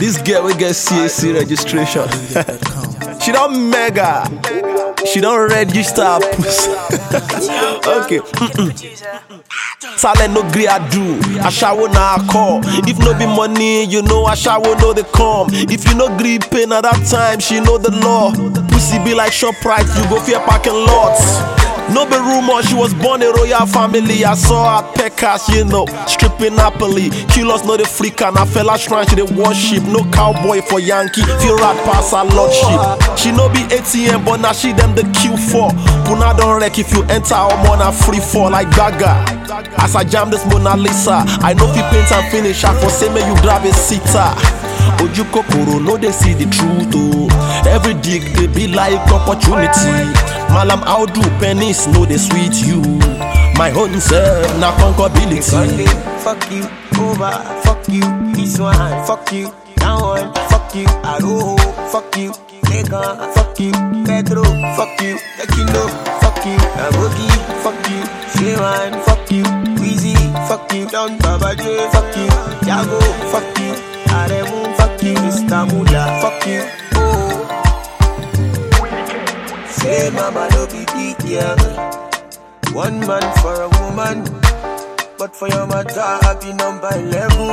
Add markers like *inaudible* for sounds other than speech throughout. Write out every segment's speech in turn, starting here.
This girl will get CAC registration. *laughs* she don't mega. She don't register her *laughs* pussy. okay. Talent no gree I do. I shower now I call. If no be money, you know I shower no they come. If you no gree pay at that time, she know the law. Pussy be like shop price, you go fear parking lots. No be rumor, she was born in royal family. I saw her Pecas, you know, stripping happily. Kilos no the freak and I fella shrine, she the worship. No cowboy for Yankee, feel rat pass her lordship. She no be ATM, but now she them the Q4. Puna don't wreck if you enter or more na free fall like Gaga. As I jam this Mona Lisa, I know if paint and finish, I for say me you grab a sitter. Oju kokoro no they see the truth oh. Every dig they be like opportunity. Malam Audu pennies no they sweet you. My own self na conquerability. Fuck you, over, fuck you, this one, fuck you, that one, fuck you, Aroho, fuck you, Legon, fuck you, Pedro, fuck you, Ekino, fuck you, Abogi, fuck you, Shewan, fuck you, Weezy, fuck you, Don Babaje, fuck you, Jago, fuck you, Aremu, fuck you, Mr. Mula, fuck you, oh. Say mama no be big girl. One man for a woman, but for your matter, I be number 11. 11.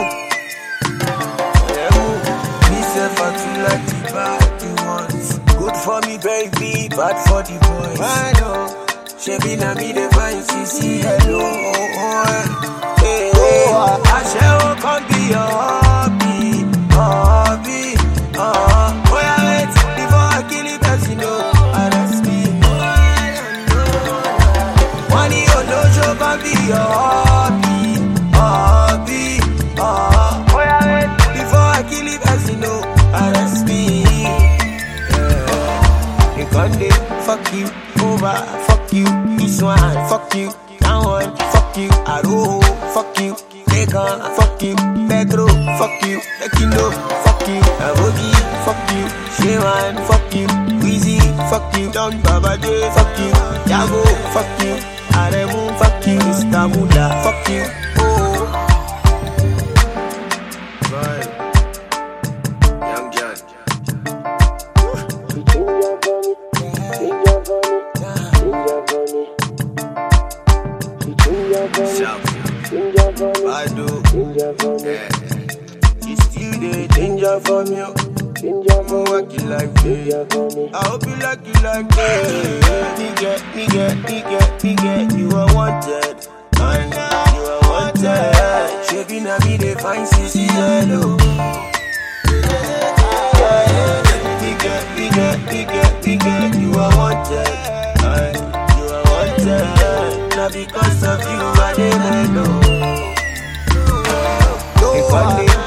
Me I feel like the bad want. Good for me, baby, bad for the boys. I know. She be na me the fine, she see hello. Eh, eh, eh. I shall come be your hobby, hobby. Oh, wait before I kill it, as you know, me. Money olóṣó kan bí hobby, hobby. Oh wait before I kill you know. You dey fuck you over, fuck you this one, fuck you that one, fuck you Aroho, fuck you Legon, fuck you Pedro, fuck you Ekino, fuck you Abogi, fuck you Shewan, fuck you Weezy, fuck you Don Babaje, fuck you Jago, fuck you Aremu, fuck you. Mula, fuck you Oh. I do. Yeah. You still the danger from you. I'ma work like me. I hope you like you like me. Nigga, nigga, nigga, nigga, you are wanted. And you are wanted. Shaping a me the fine CC hello. Nigga, nigga, you are wanted. You are wanted. Because of you, I didn't know. If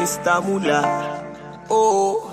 Mr. Mula. Oh.